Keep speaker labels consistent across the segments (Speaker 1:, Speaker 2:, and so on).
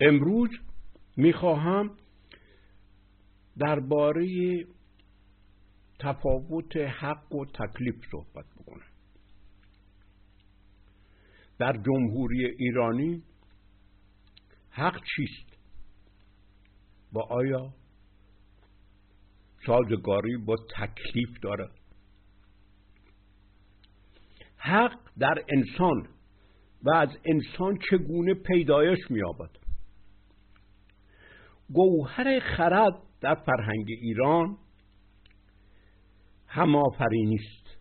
Speaker 1: امروز می‌خواهم درباره تفاوت حق و تکلیف صحبت بکنم. در جمهوری ایرانی حق چیست؟ و آیا سازگاری با تکلیف داره؟ حق در انسان و از انسان چگونه پیدایش مییابد؟ گوهر خرد در فرهنگ ایران هم آفرینی است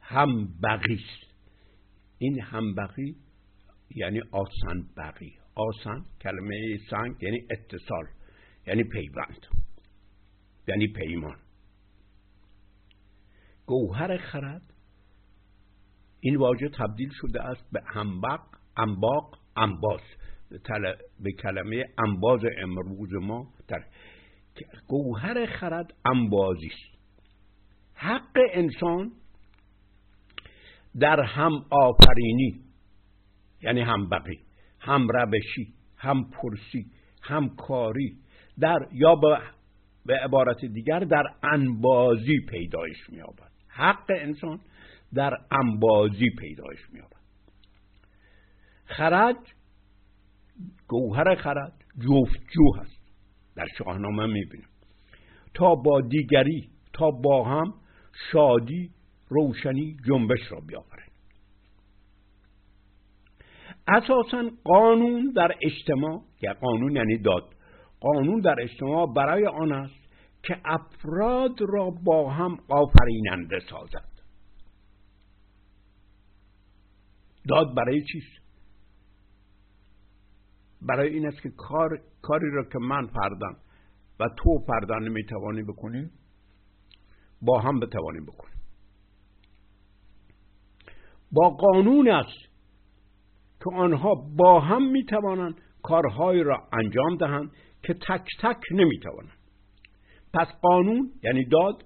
Speaker 1: هم بقی است این هم بقی یعنی آسان بقی. آسان کلمه سنگ یعنی اتصال یعنی پیوند یعنی پیمان. گوهر خرد این واژه تبدیل شده است به انبق انباق انباز. به کلمه انباز امروز ما در گوهر خرد انبازی است. حق انسان در هم آفرینی یعنی هم بقی هم روشی هم پرسی هم کاری در یا به, به عبارت دیگر در انبازی پیدایش مییابد. حق انسان در انبازی پیدایش مییابد. خرد گوهر خرد جفتجو هست. در شاهنامه می‌بینیم تا با دیگری تا با هم شادی روشنی جنبش را بیاورد اساسا قانون در اجتماع یا قانون یعنی داد قانون در اجتماع برای آن است که افراد را با هم آفریننده سازد. داد برای چیست؟ برای این است که کار کاری را که من فردن و تو فردن نمی‌توانی بکنی با هم بتوانیم بکنیم. با قانون است که آنها با هم می‌توانند کارهایی را انجام دهند که تک تک نمی‌توانند. پس قانون یعنی داد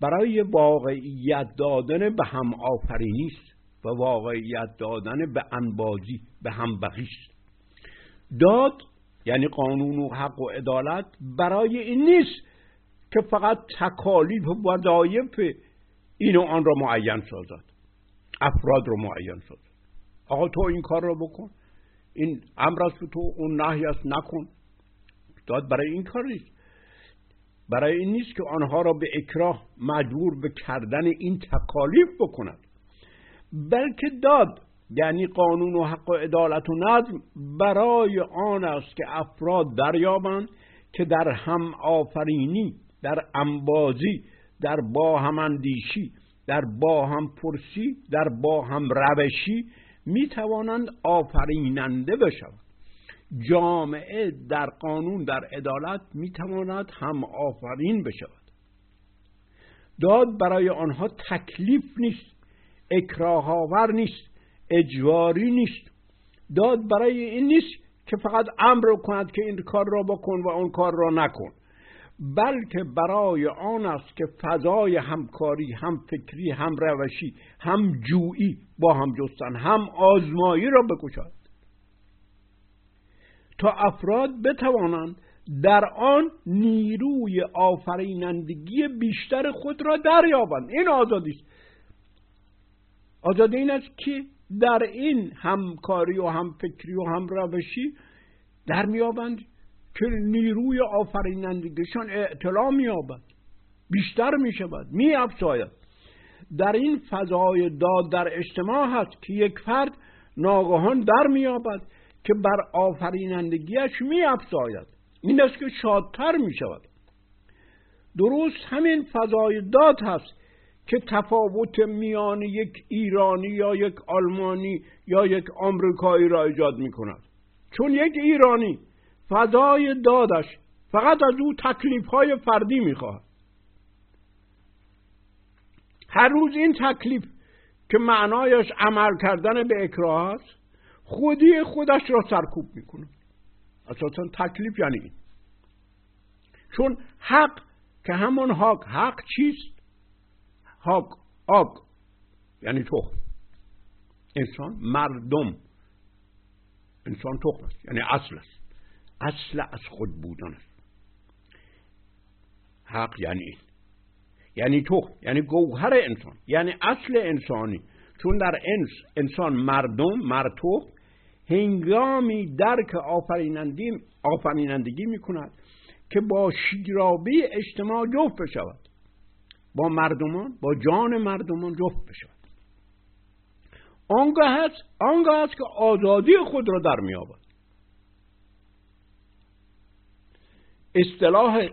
Speaker 1: برای واقعیت دادن به هم آفرینی است و واقعیت دادن به انبازی به هم بخیست داد یعنی قانون و حق و عدالت برای این نیست که فقط تکالیف و وظایف این و آن را معین سازد افراد را معین سازد. آقا تو این کار را بکن این امر است تو اون نهی است نکن. داد برای این کار نیست. برای این نیست که آنها را به اکراه مجبور به کردن این تکالیف بکند. بلکه داد یعنی قانون و حق و عدالت و نظم برای آن است که افراد دریابند که در هم آفرینی در انبازی در با هم اندیشی در با هم پرسی در با هم روشی می توانند آفریننده بشوند. جامعه در قانون در عدالت می تواند هم آفرین بشود. داد برای آنها تکلیف نیست اکراه آور نیست. اجواری نیست. داد برای این نیست که فقط امر کند که این کار را بکن و اون کار را نکن. بلکه برای آن است که فضای همکاری هم فکری هم روشی هم جویی با هم جستن هم آزمایی را بکشد. تا افراد بتوانند در آن نیروی آفرینندگی بیشتر خود را دریابند. این آزادی است. آزادی این است که در این همکاری و هم فکری و هم روشی در میابند که نیروی آفرینندگیشان اطلاع مییابد بیشتر می‌شود میافزاید. در این فضای داد در اجتماع هست که یک فرد ناگهان در مییابد که بر آفرینندگیش میافزاید. این است که شادتر می‌شود. درست همین فضای داد هست که تفاوت میان یک ایرانی یا یک آلمانی یا یک آمریکایی را ایجاد می کند چون یک ایرانی فضای دادش فقط از او تکلیف های فردی می خواهد هر روز این تکلیف که معنایش عمل کردن به اکراه است خودی خودش را سرکوب می‌کنه اساسا تکلیف یعنی این. چون حق که همون حق حق چیست؟ هاک آگ یعنی تخم. انسان مردم. انسان تخم است. یعنی اصل است. اصل از خود بودن است. حق یعنی این. یعنی تو یعنی گوهر انسان. یعنی اصل انسانی. چون در انس انسان مردم مرتوخ هنگامی درک آفرینندگی آفرینندگی می کند که با شیرابی اجتماع جفت بشود. با مردمان با جان مردمان جفت بشود. آنگاه است آنگاه است که آزادی خود را در میابد اصطلاح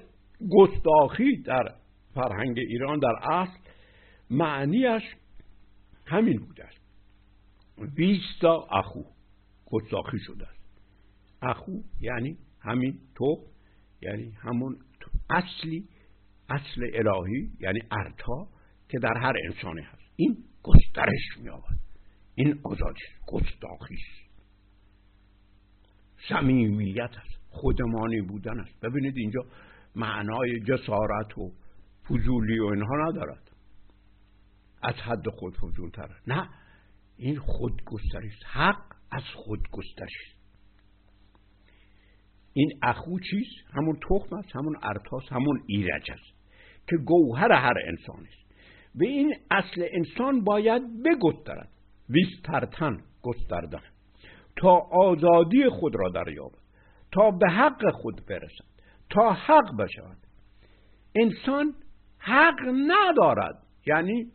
Speaker 1: گستاخی در فرهنگ ایران در اصل معنیش همین بوده است. ویستا اخو گستاخی شده است. اخو یعنی همین تو یعنی همون اصلی اصل الهی یعنی ارتا که در هر انسانی هست. این گسترش میابد این آزادی گستاخی است صمیمیت است. خودمانی بودن است. ببینید اینجا معنای جسارت و فضولی و اینها ندارد. از حد خود فضولتره نه این خودگستری است. حق از خودگستری این اخو چیست؟ همون تخم است همون ارتاس همون ایرج است. که گوهر هر انسان است به این اصل انسان باید بگسترد. ویسترتن گستردن. تا آزادی خود را دریابد. تا به حق خود برسد. تا حق بشود. انسان حق ندارد. یعنی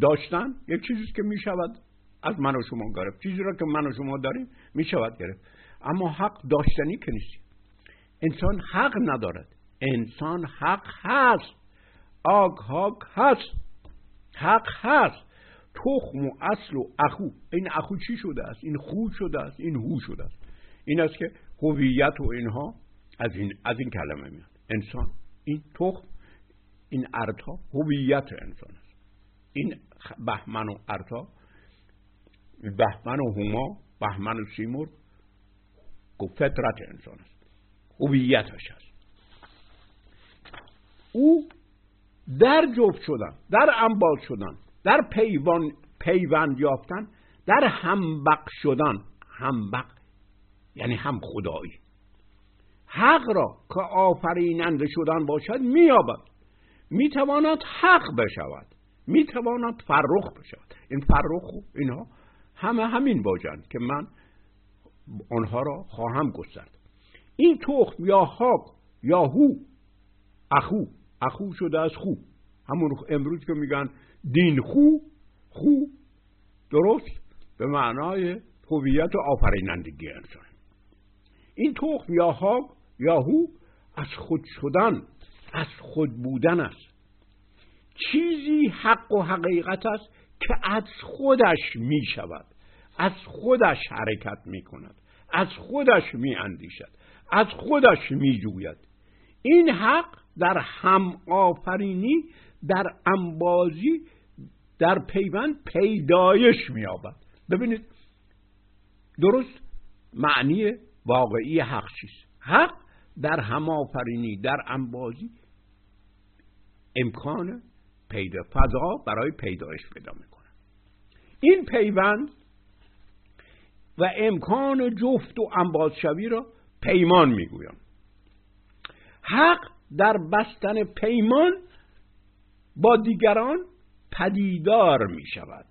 Speaker 1: داشتن یک چیزی که می شود از من و شما گرفت. چیزی را که من و شما داریم می شود گرفت. اما حق داشتنی که نیست. انسان حق ندارد. انسان حق هست. آگ حق هست. حق هست. تخم و اصل و اخو. این اخو چی شده است؟ این خو شده است. این هو شده است. این است که هویت و اینها از این از این کلمه میاد. انسان این تخم این ارتا هویت انسان است. این بهمن و ارتا بهمن و هما بهمن و سیمور فطرت انسان است. هویتش است او در جفت شدن در انباز شدن در پیوان پیوند یافتن در همبق شدن. همبق یعنی هم خدایی. حق را که آفریننده شدن باشد مییابد. می‌تواند حق بشود. می‌تواند فرخ بشود. این فرخ اینها همه همین باشند که من آنها را خواهم گسترد. این تخم یا حاق یا هو اخو اخو شده از خو. همون امروز که میگن دین خو خو درست به معنای هویت و آفرینندگی انسان. این تخم یا حاق یا هو از خود شدن از خود بودن است. چیزی حق و حقیقت است که از خودش می شود از خودش حرکت می کند از خودش می اندیشد از خودش می جوید این حق در هم آفرینی در انبازی در پیوند پیدایش میابد ببینید درست معنی واقعی حق چیست؟ حق در هم آفرینی در انبازی امکان پیدا فضا برای پیدایش پیدا می‌کنه این پیوند و امکان جفت و انبازشوی را پیمان می‌گویم حق در بستن پیمان با دیگران پدیدار می شود.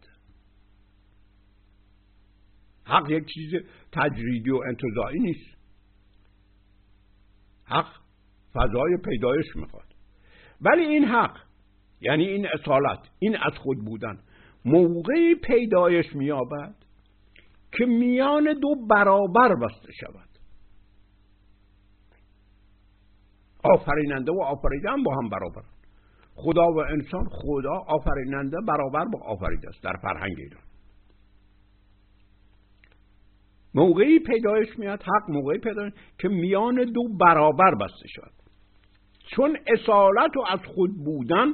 Speaker 1: حق یک چیز تجریدی و انتظاعی نیست. حق فضای پیدایش می‌خواد ولی این حق یعنی این اصالت این از خود بودن موقعی پیدایش مییابد که میان دو برابر بسته شود. آفریننده و آفریدن با هم برابر. خدا و انسان خدا آفریننده برابر با آفریده است در فرهنگ ایران. موقعی پیدایش میاد حق موقعی پیدایش که میان دو برابر بسته شد چون اصالت و از خود بودن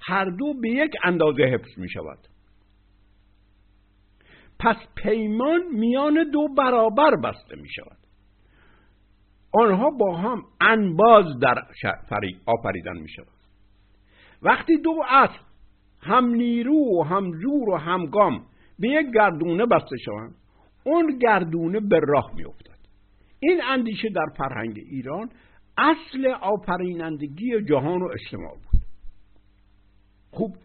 Speaker 1: هر دو به یک اندازه حفظ می شود پس پیمان میان دو برابر بسته می شود آنها با هم انباز در آفریدن می شود وقتی دو اصل هم نیرو و هم زور و همگام به یک گردونه بسته شوند اون گردونه به راه می افتد این اندیشه در فرهنگ ایران اصل آفرینندگی جهان و اجتماع بود. خوب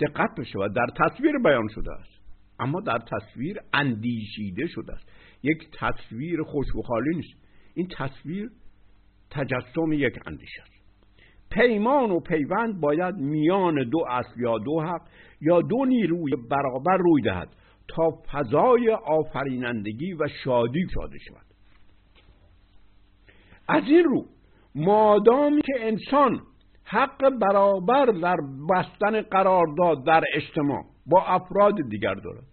Speaker 1: دقت بشه و در تصویر بیان شده است. اما در تصویر اندیشیده شده است. یک تصویر خوش و نیست. این تصویر تجسم یک اندیشه است. پیمان و پیوند باید میان دو اصل یا دو حق یا دو نیروی برابر روی دهد تا فضای آفرینندگی و شادی شاده شود. از این رو مادامی که انسان حق برابر در بستن قرارداد در اجتماع با افراد دیگر دارد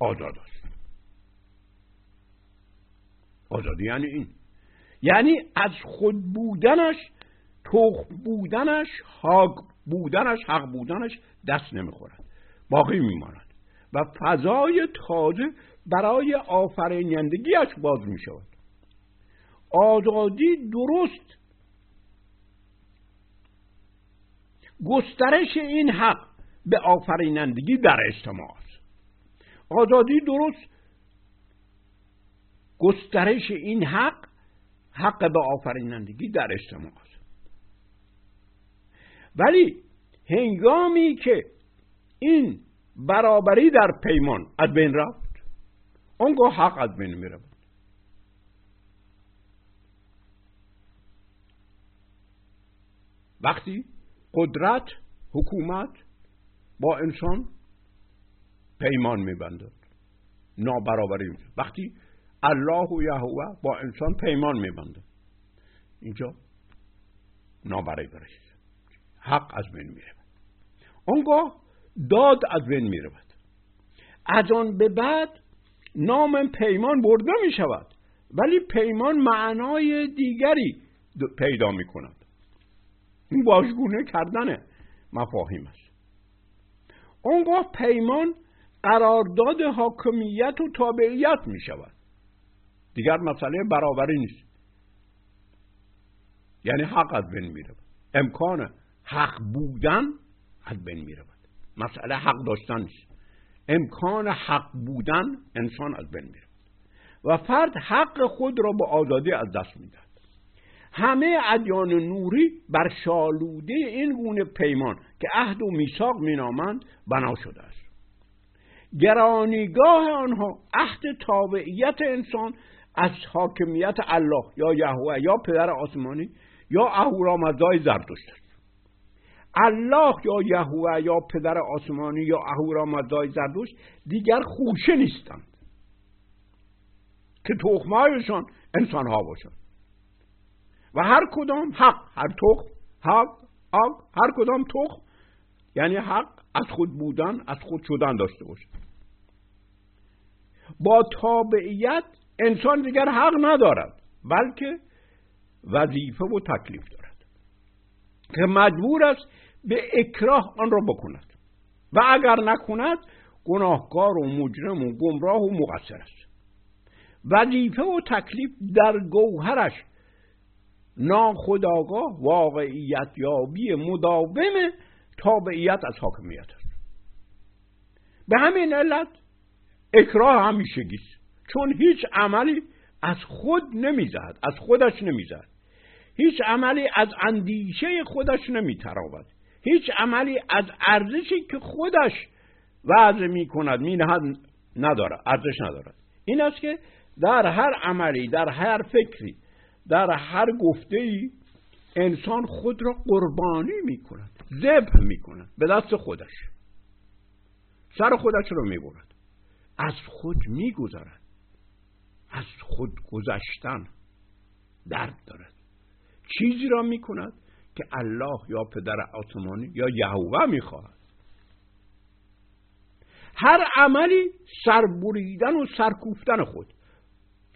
Speaker 1: آزاد است آزادی یعنی این. یعنی از خود بودنش توخ بودنش حق بودنش حق بودنش دست نمی‌خورد. باقی میماند. و فضای تازه برای آفرینندگیش باز می شود آزادی درست. گسترش این حق به آفرینندگی در اجتماع است. آزادی درست. گسترش این حق حق به آفرینندگی در اجتماع است. ولی هنگامی که این برابری در پیمان از بین رفت آنگاه حق از بین می رفت وقتی قدرت حکومت با انسان پیمان میبندد نابرابری وقتی الله و یهوه با انسان پیمان میبنده. اینجا نابرابری حق از بین میره آنگاه داد از بین می‌رود. از آن به بعد نام پیمان برده می شود ولی پیمان معنای دیگری پیدا می کند این باشگونه کردن مفاهیم است. اونگاه پیمان قرارداد حاکمیت و تابعیت می شود دیگر مسئله برابری نیست. یعنی حق از بین می رود امکان حق بودن از بین می رود مسئله حق داشتن نیست. امکان حق بودن انسان از بین می رود و فرد حق خود را به آزادی از دست می همه ادیان نوری بر شالوده این گونه پیمان که عهد و میثاق مینامند بنا شده است. گرانیگاه آنها عهد تابعیت انسان از حاکمیت الله یا یهوه یا پدر آسمانی یا اهورامزدای زرتشت است الله یا یهوه یا پدر آسمانی یا اهورامزدای زردشت دیگر خوشه نیستند. که تخمهایشان انسان ها باشند. و هر کدام حق هر تخم حق حق هر کدام تخم یعنی حق از خود بودن از خود شدن داشته باشه با تابعیت انسان دیگر حق ندارد بلکه وظیفه و تکلیف دارد. که مجبور است به اکراه آن را بکند. و اگر نکند گناهکار و مجرم و گمراه و مقصر است. وظیفه و تکلیف در گوهرش ناخداگاه واقعیت یابی مداوم تابعیت از حاکمیت است. به همین علت اکراه همیشگیست چون هیچ عملی از خود نمی‌زد از خودش نمی‌زد. هیچ عملی از اندیشه خودش نمیتراود. هیچ عملی از ارزشی که خودش وضع می کند می نداره ارزش ندارد. این است که در هر عملی در هر فکری در هر گفته ای انسان خود را قربانی می کند ذبح می کند به دست خودش. سر خودش را می برد از خود می گذارد از خود گذشتن درد دارد. چیزی را می کند که الله یا پدر آسمانی یا یهوه می خواهد هر عملی سربریدن و سرکوفتن خود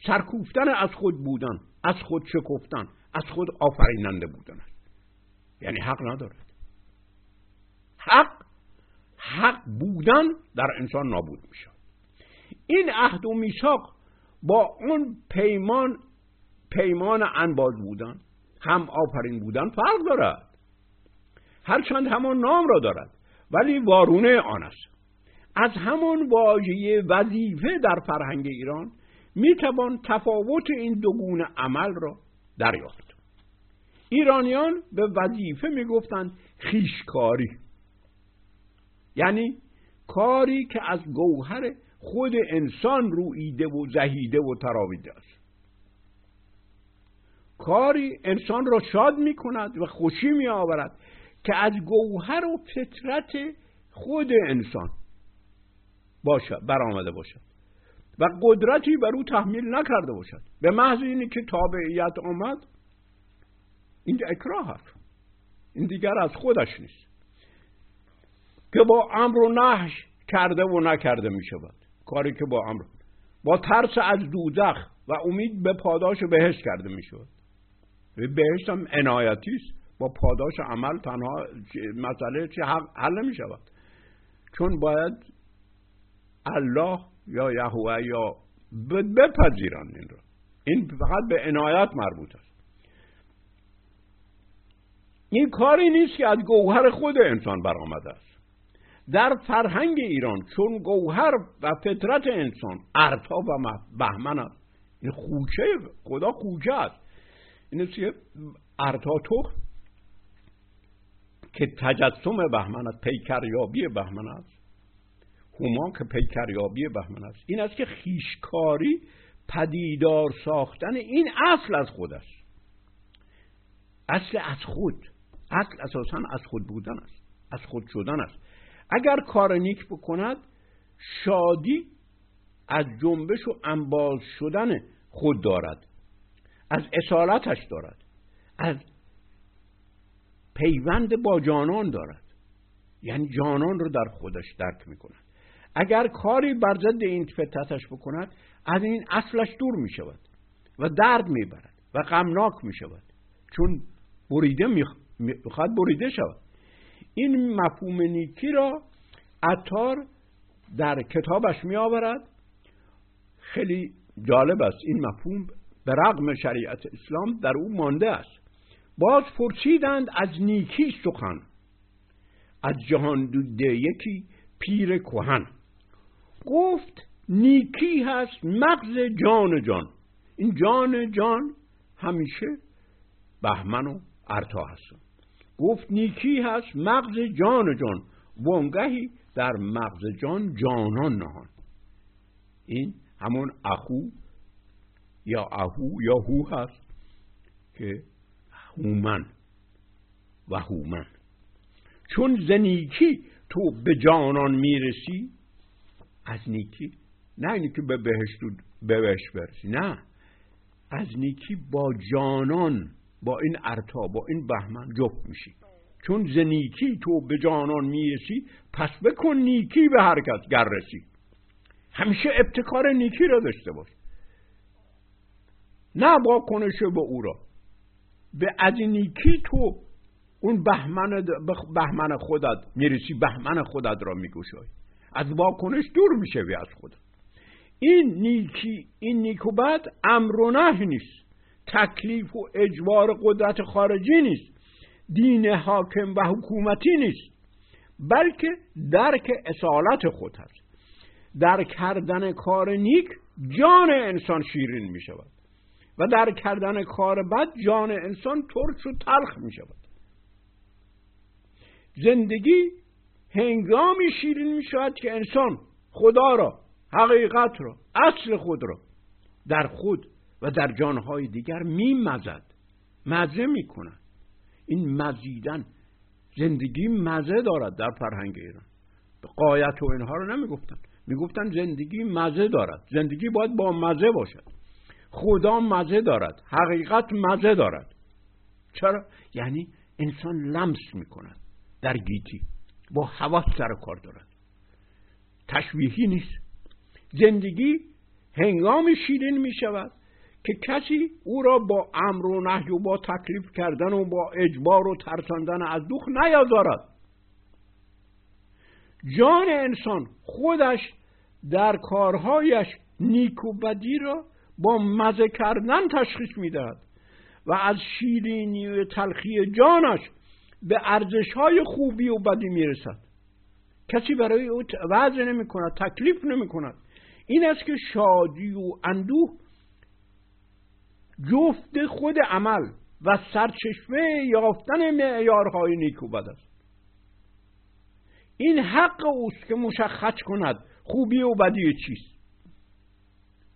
Speaker 1: سرکوفتن از خود بودن از خود شکفتن از خود آفریننده بودن است. یعنی حق ندارد. حق حق بودن در انسان نابود می این عهد و میثاق با اون پیمان پیمان انباز بودن هم آفرین بودن فرق دارد. هرچند همان نام را دارد ولی وارونه آن است. از همان واژه وظیفه در فرهنگ ایران می‌توان تفاوت این دو گونه عمل را دریافت. ایرانیان به وظیفه می‌گفتند خیشکاری. یعنی کاری که از گوهر خود انسان رویده و زهیده و تراویده است. کاری انسان را شاد می کند و خوشی می آورد که از گوهر و فطرت خود انسان باشد برآمده باشد و قدرتی بر او تحمیل نکرده باشد. به محض اینی که تابعیت آمد این اکراه هست این دیگر از خودش نیست که با امر و نهش کرده و نکرده می شود کاری که با امر با ترس از دوزخ و امید به پاداش بهشت کرده می شود بهشت هم عنایتی است. با پاداش عمل تنها مسئله چی حل نمی شود چون باید الله یا یهوه یا بپذیرند این را. این فقط به عنایت مربوط است. این کاری نیست که از گوهر خود انسان برآمده است. در فرهنگ ایران چون گوهر و فطرت انسان ارتا و بهمن است. این خوچه خدا خوچه است. این که ارتا که تجسم بهمن است پیکریابی بهمن است. هما که پیکریابی بهمن است. این است که خیشکاری پدیدار ساختن این اصل از خود است. اصل از خود اصل اساسا از خود بودن است. از خود شدن است. اگر کار نیک بکند شادی از جنبش و انباز شدن خود دارد. از اصالتش دارد. از پیوند با جانان دارد. یعنی جانان رو در خودش درک می‌کند. اگر کاری بر ضد این فطرتش بکند از این اصلش دور می شود و درد می‌برد و غمناک می شود چون بریده می‌خواد بریده شود. این مفهوم نیکی را عطار در کتابش می آورد خیلی جالب است این مفهوم به رغم شریعت اسلام در او مانده است. باز پرسیدند از نیکی سخن از جهان دوده یکی پیر کهن. گفت نیکی هست مغز جان جان. این جان جان همیشه بهمن و ارتا هست گفت نیکی هست مغز جان جان. وانگهی در مغز جان جانان نهان. این همون اخو یا اهو یا هو هست که هومن و هومن. چون زنیکی تو به جانان می‌رسی از نیکی نه اینی که به بهشت برسی نه. از نیکی با جانان با این ارتا با این بهمن جفت میشی. چون ز نیکی تو به جانان می‌رسی پس بکن نیکی به هر کس گر رسی. همیشه ابتکار نیکی را داشته باش. نه با کنشه به او را. به از نیکی تو اون بهمن, بهمن خودت می‌رسی بهمن خودت را میگوشای از واکنش دور می‌شوی از خود این نیکی این نیکوبت امر و نیست. تکلیف و اجبار قدرت خارجی نیست. دین حاکم و حکومتی نیست. بلکه درک اصالت خود هست. در کردن کار نیک جان انسان شیرین می شود. و در کردن کار بد جان انسان ترش و تلخ می شود. زندگی هنگامی شیرین می شود که انسان خدا را حقیقت را اصل خود را در خود و در جانهای دیگر می مزد مزه می کند این مزیدن زندگی مزه دارد در فرهنگ ایران. به قایت و اینها رو نمی‌گفتن. می‌گفتن زندگی مزه دارد. زندگی باید با مزه باشد. خدا مزه دارد. حقیقت مزه دارد. چرا؟ یعنی انسان لمس می‌کند در گیتی. با حواس سر کار دارد. تشویحی نیست. زندگی هنگام شیرین می شود که کسی او را با امر و نهی و با تکلیف کردن و با اجبار و ترساندن از دوخ نیازارد. جان انسان خودش در کارهایش نیک و بدی را با مزه کردن تشخیص می‌دهد و از شیرینی و تلخی جانش به ارزش های خوبی و بدی می‌رسد. کسی برای او وضع نمی کند تکلیف نمی کند این است که شادی و اندوه جفت خود عمل و سرچشمه یافتن معیارهای نیک و بد است این حق اوست که مشخص کند خوبی و بدی چیست.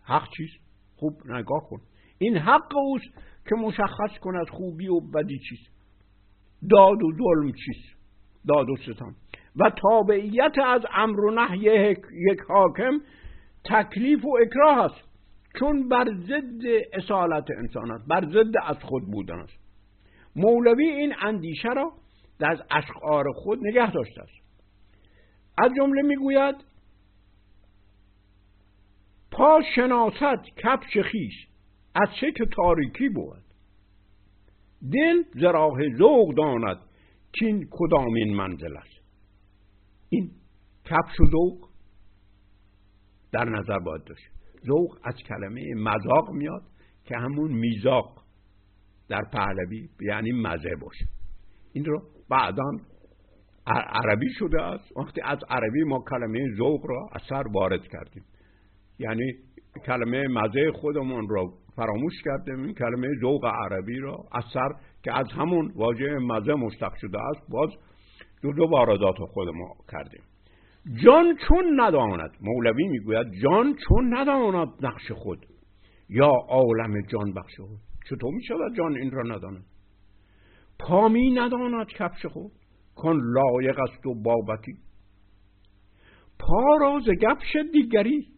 Speaker 1: حق چیست؟ خوب نگاه کن. این حق اوست که مشخص کند خوبی و بدی چیست. داد و ظلم چیست؟ داد و ستم. و تابعیت از امر و نهی یک حاکم تکلیف و اکراه است. چون بر ضد اصالت انسان است بر ضد از خود بودن است. مولوی این اندیشه را در اشعار خود نگه داشته است. از جمله می‌گوید پا شناست کفش خیش از چه که تاریکی بود. دل زراح ذوق داند که این کدامین منزل است. این کفش و ذوق در نظر باید داشت ذوق از کلمه مذاق میاد که همون میزاق در پهلوی یعنی مزه باشه. این رو بعدا عربی شده است. وقتی از عربی ما کلمه ذوق را اثر وارد کردیم. یعنی کلمه مزه خودمون را فراموش کردیم. این کلمه ذوق عربی را اثر که از همون واژه مزه مشتق شده است باز دو واردات خود ما کردیم. جان چون نداند مولوی می‌گوید جان چون نداند نقش خود. یا عالم جان بخش خود. چطور می شود جان این را نداند؟ پامی نداند کفش خود. کن لایق است و بابتی. پا را ز گپش دیگری.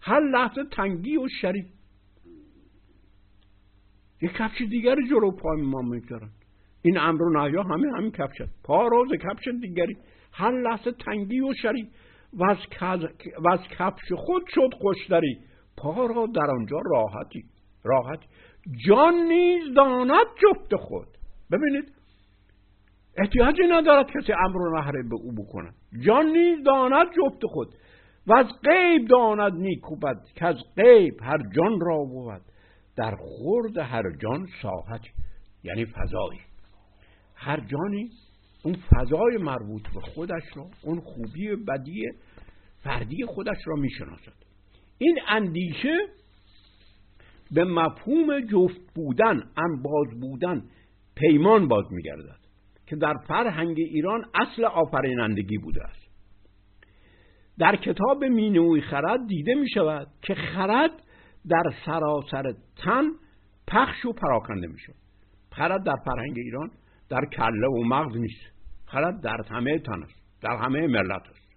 Speaker 1: هر لحظه تنگی و شری. یک کفش دیگری جلو پای ما می‌گذارن این امر و همه همین کفش است. پا را ز کفش دیگری. هر لحظه تنگی و شری. و از, کفش خود شد خوشتری. پا را در آنجا راحتی. راحتی. جان نیز داند جفت خود. ببینید. احتیاجی ندارد کسی امر و نهره به او بکنه جان نیز داند جفت خود. و از غیب داند نیک و بد که از غیب هر جان را بود. در خورد هر جان ساحت یعنی فضایی. هر جانی اون فضای مربوط به خودش را اون خوبی بدی فردی خودش را می‌شناسد. این اندیشه به مفهوم جفت بودن انباز بودن پیمان باز میگردد که در فرهنگ ایران اصل آفرینندگی بوده است. در کتاب مینوی خرد دیده می شود که خرد در سراسر تن پخش و پراکنده می شود خرد در فرهنگ ایران در کله و مغز نیست. خرد در همه تن است در همه ملت است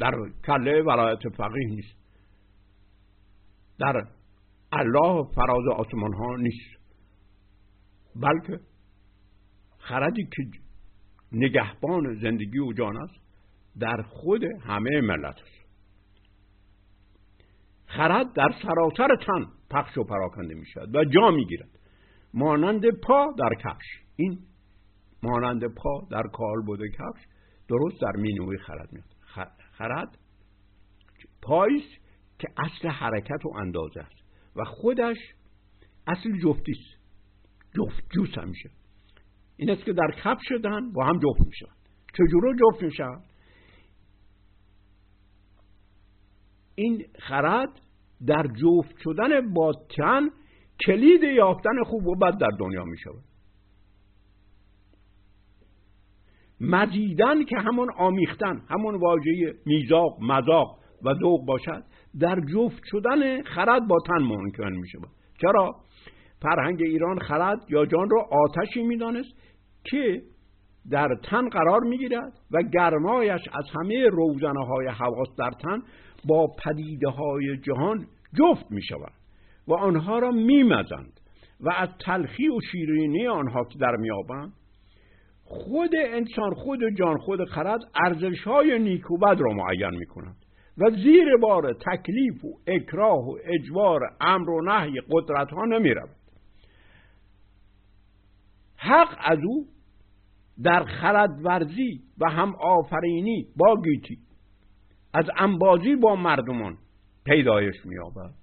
Speaker 1: در کله ولایت فقیه نیست. در الله فراز آسمان ها نیست. بلکه خردی که نگهبان زندگی و جان است در خود همه ملت است خرد در سراسر تن پخش و پراکنده می شود و جا می گیرد مانند پا در کفش. این مانند پا در کال بوده کفش درست در مینوی خرد میاد. خرد پاییست که اصل حرکت و اندازه است و خودش اصل جفتیست جفت جوس همیشه این است که در کف شدن با هم جفت میشن. چجورو جفت میشن؟ این خرد در جفت شدن با تن کلید یافتن خوب و بد در دنیا می شود مزیدن که همون آمیختن همون واژه میزاق مذاق و ذوق باشد در جفت شدن خرد با تن ممکن می شود چرا؟ فرهنگ ایران خرد یا جان را آتشی می‌دانست که در تن قرار می‌گیرد و گرمایش از همه روزنه های حواس در تن با پدیده های جهان جفت می شود و آنها را میمزند و از تلخی و شیرینی آنها که در میابند خود انسان خود جان خود خرد ارزش های نیک و بد را معین می کند و زیر بار تکلیف و اکراه و اجبار امر و نهی قدرت ها نمی رود. حق از او در خرد ورزی و هم آفرینی با گیتی از انبازی با مردمان پیدایش مییابد